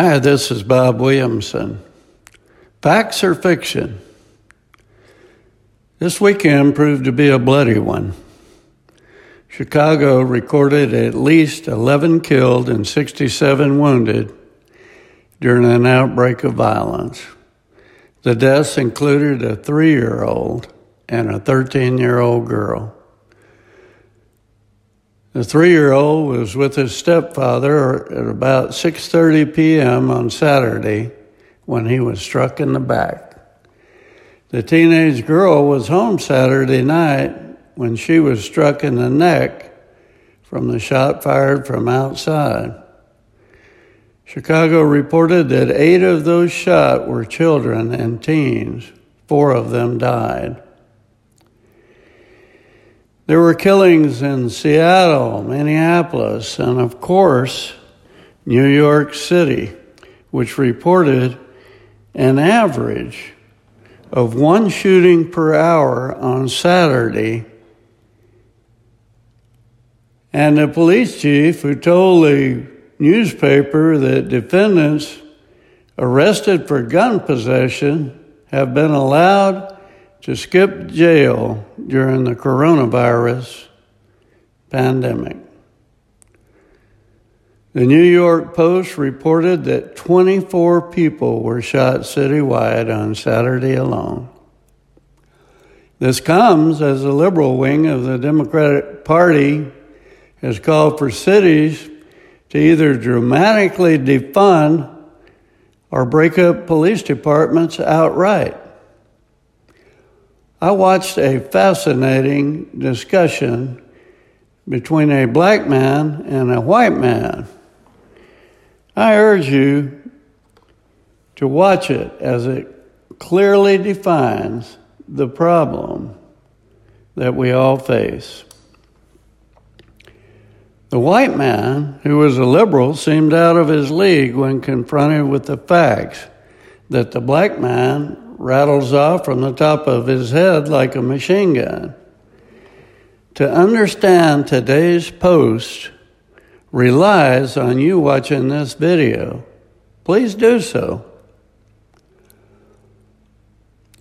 Hi, this is Bob Williamson. Facts or fiction? This weekend proved to be a bloody one. Chicago recorded at least 11 killed and 67 wounded during an outbreak of violence. The deaths included a three year old and a 13 year old girl. The three-year-old was with his stepfather at about 6:30 p.m. on Saturday when he was struck in the back. The teenage girl was home Saturday night when she was struck in the neck from the shot fired from outside. Chicago reported that eight of those shot were children and teens. Four of them died. There were killings in Seattle, Minneapolis, and of course, New York City, which reported an average of one shooting per hour on Saturday. And the police chief, who told the newspaper that defendants arrested for gun possession have been allowed to skip jail during the coronavirus pandemic. The New York Post reported that 24 people were shot citywide on Saturday alone. This comes as the liberal wing of the Democratic Party has called for cities to either dramatically defund or break up police departments outright. I watched a fascinating discussion between a black man and a white man. I urge you to watch it as it clearly defines the problem that we all face. The white man, who was a liberal, seemed out of his league when confronted with the facts that the black man rattles off from the top of his head like a machine gun. To understand today's post relies on you watching this video. Please do so.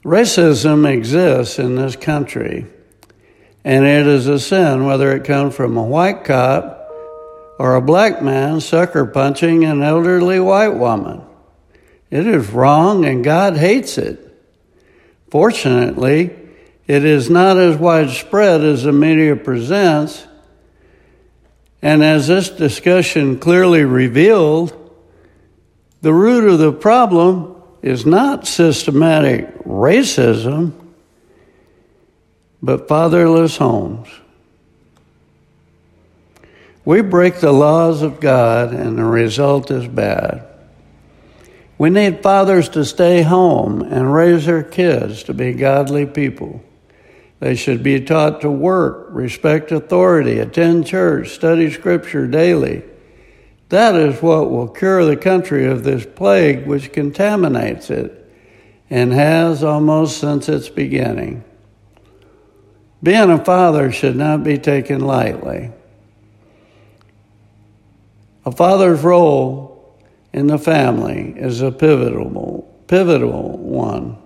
Racism exists in this country, and it is a sin whether it comes from a white cop or a black man sucker punching an elderly white woman. It is wrong, and God hates it. Fortunately, it is not as widespread as the media presents. And as this discussion clearly revealed, the root of the problem is not systematic racism, but fatherless homes. We break the laws of God, and the result is bad. We need fathers to stay home and raise their kids to be godly people. They should be taught to work, respect authority, attend church, study scripture daily. That is what will cure the country of this plague which contaminates it and has almost since its beginning. Being a father should not be taken lightly. A father's role in the family is a pivotal, pivotal one.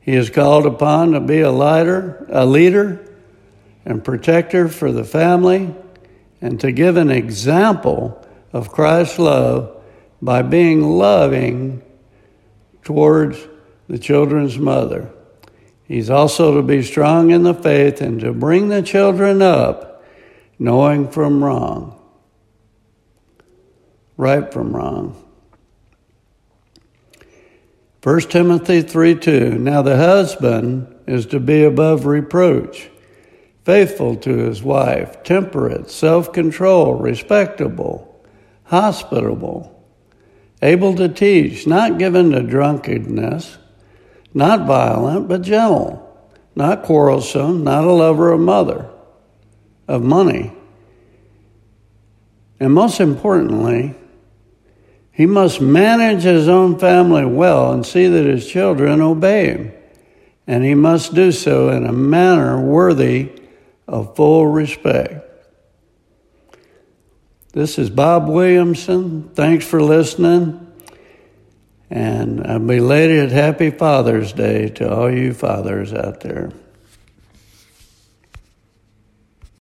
He is called upon to be a leader, a leader and protector for the family and to give an example of Christ's love by being loving towards the children's mother. He's also to be strong in the faith and to bring the children up knowing from wrong right from wrong. 1 Timothy 3 2. Now the husband is to be above reproach, faithful to his wife, temperate, self control, respectable, hospitable, able to teach, not given to drunkenness, not violent, but gentle, not quarrelsome, not a lover of mother, of money. And most importantly, he must manage his own family well and see that his children obey him. And he must do so in a manner worthy of full respect. This is Bob Williamson. Thanks for listening. And a belated Happy Father's Day to all you fathers out there.